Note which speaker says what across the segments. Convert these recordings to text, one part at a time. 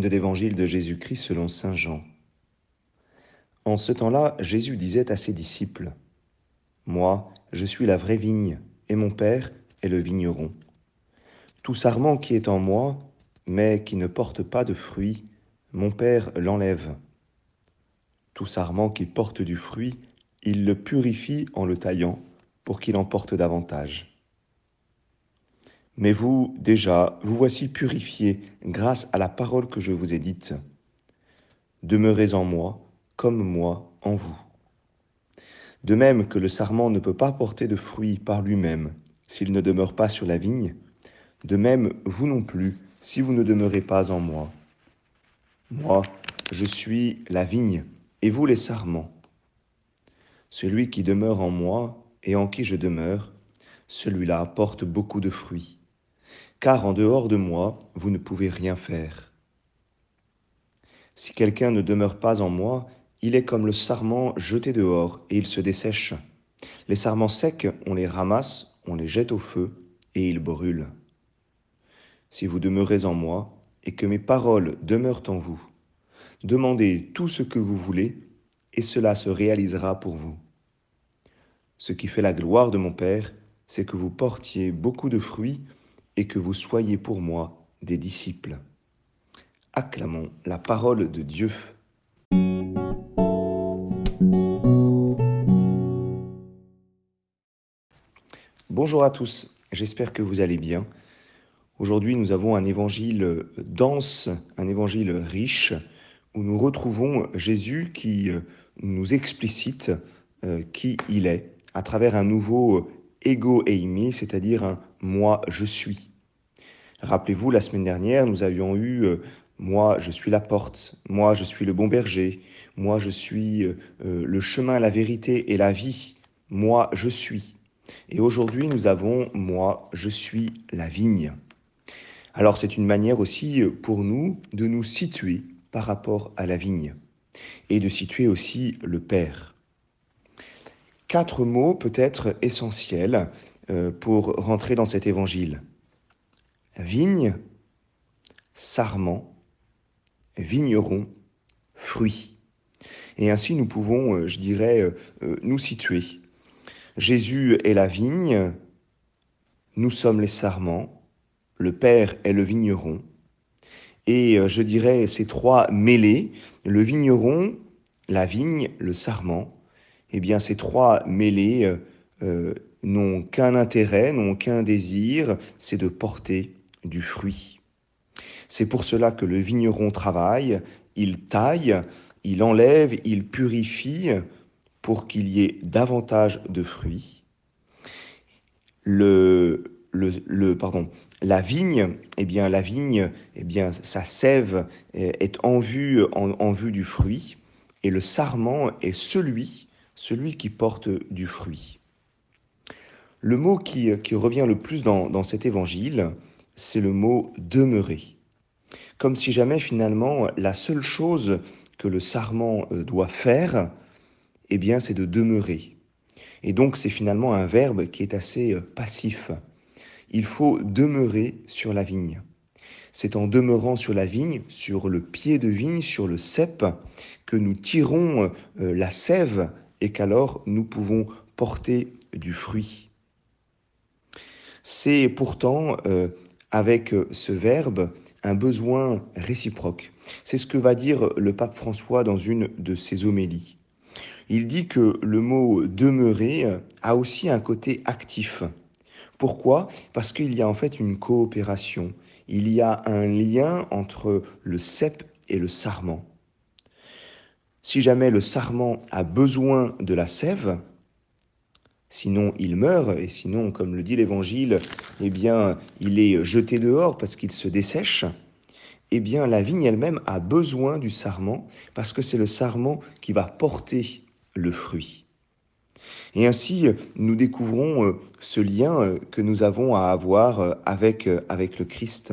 Speaker 1: de l'évangile de Jésus-Christ selon Saint Jean. En ce temps-là, Jésus disait à ses disciples, Moi, je suis la vraie vigne, et mon Père est le vigneron. Tout sarment qui est en moi, mais qui ne porte pas de fruit, mon Père l'enlève. Tout sarment qui porte du fruit, il le purifie en le taillant, pour qu'il en porte davantage. Mais vous, déjà, vous voici purifiés grâce à la parole que je vous ai dite. Demeurez en moi, comme moi en vous. De même que le sarment ne peut pas porter de fruits par lui-même s'il ne demeure pas sur la vigne, de même vous non plus si vous ne demeurez pas en moi. Moi, je suis la vigne, et vous les sarments. Celui qui demeure en moi et en qui je demeure, celui-là porte beaucoup de fruits car en dehors de moi, vous ne pouvez rien faire. Si quelqu'un ne demeure pas en moi, il est comme le sarment jeté dehors, et il se dessèche. Les sarments secs, on les ramasse, on les jette au feu, et ils brûlent. Si vous demeurez en moi, et que mes paroles demeurent en vous, demandez tout ce que vous voulez, et cela se réalisera pour vous. Ce qui fait la gloire de mon Père, c'est que vous portiez beaucoup de fruits, et que vous soyez pour moi des disciples. Acclamons la parole de Dieu. Bonjour à tous, j'espère que vous allez bien. Aujourd'hui nous avons un évangile dense, un évangile riche, où nous retrouvons Jésus qui nous explicite euh, qui il est à travers un nouveau ego eimi, c'est-à-dire un moi je suis. Rappelez-vous, la semaine dernière, nous avions eu euh, moi je suis la porte, moi je suis le bon berger, moi je suis euh, euh, le chemin, la vérité et la vie, moi je suis. Et aujourd'hui nous avons moi je suis la vigne. Alors c'est une manière aussi pour nous de nous situer par rapport à la vigne et de situer aussi le Père. Quatre mots peut-être essentiels pour rentrer dans cet évangile vigne, sarment, vigneron, fruit. Et ainsi nous pouvons, euh, je dirais, euh, euh, nous situer. Jésus est la vigne, nous sommes les sarments, le Père est le vigneron. Et je dirais ces trois mêlés, le vigneron, la vigne, le sarment, eh bien ces trois mêlés n'ont qu'un intérêt, n'ont qu'un désir, c'est de porter du fruit. C'est pour cela que le vigneron travaille, il taille, il enlève, il purifie pour qu'il y ait davantage de fruits. Le, pardon, la vigne, eh bien, la vigne, eh bien, sa sève est en vue, en, vue du fruit, et le sarment est celui, celui qui porte du fruit. Le mot qui, qui revient le plus dans, dans cet évangile, c'est le mot demeurer. Comme si jamais finalement la seule chose que le sarment euh, doit faire, eh bien, c'est de demeurer. Et donc c'est finalement un verbe qui est assez euh, passif. Il faut demeurer sur la vigne. C'est en demeurant sur la vigne, sur le pied de vigne, sur le cep, que nous tirons euh, la sève et qu'alors nous pouvons porter du fruit. C'est pourtant avec euh, ce verbe un besoin réciproque. C'est ce que va dire le pape François dans une de ses homélies. Il dit que le mot demeurer a aussi un côté actif. Pourquoi? Parce qu'il y a en fait une coopération. Il y a un lien entre le cep et le sarment. Si jamais le sarment a besoin de la sève, Sinon, il meurt, et sinon, comme le dit l'Évangile, eh bien, il est jeté dehors parce qu'il se dessèche. Eh bien, la vigne elle-même a besoin du sarment, parce que c'est le sarment qui va porter le fruit. Et ainsi, nous découvrons euh, ce lien euh, que nous avons à avoir euh, avec, avec le Christ.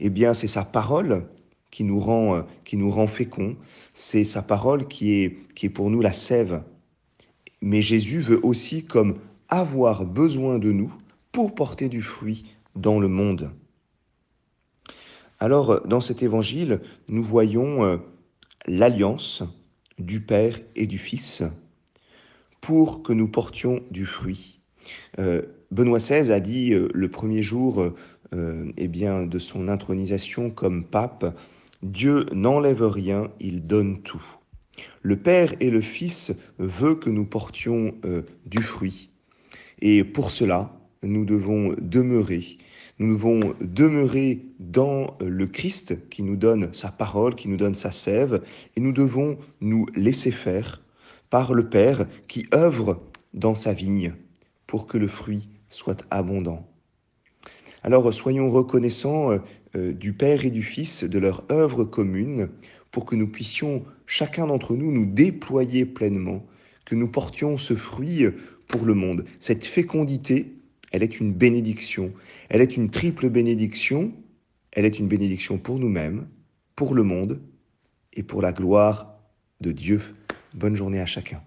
Speaker 1: Eh bien, c'est sa parole qui nous rend, qui nous rend féconds, c'est sa parole qui est, qui est pour nous la sève mais Jésus veut aussi comme avoir besoin de nous pour porter du fruit dans le monde. Alors, dans cet évangile, nous voyons euh, l'alliance du Père et du Fils pour que nous portions du fruit. Euh, Benoît XVI a dit euh, le premier jour eh bien, de son intronisation comme pape, Dieu n'enlève rien, il donne tout. Le Père et le Fils veulent que nous portions du fruit. Et pour cela, nous devons demeurer. Nous devons demeurer dans le Christ qui nous donne sa parole, qui nous donne sa sève, et nous devons nous laisser faire par le Père qui œuvre dans sa vigne pour que le fruit soit abondant. Alors soyons reconnaissants euh, du Père et du Fils de leur œuvre commune pour que nous puissions, chacun d'entre nous, nous déployer pleinement, que nous portions ce fruit pour le monde, cette fécondité elle est une bénédiction. Elle est une triple bénédiction. Elle est une bénédiction pour nous-mêmes, pour le monde et pour la gloire de Dieu. Bonne journée à chacun.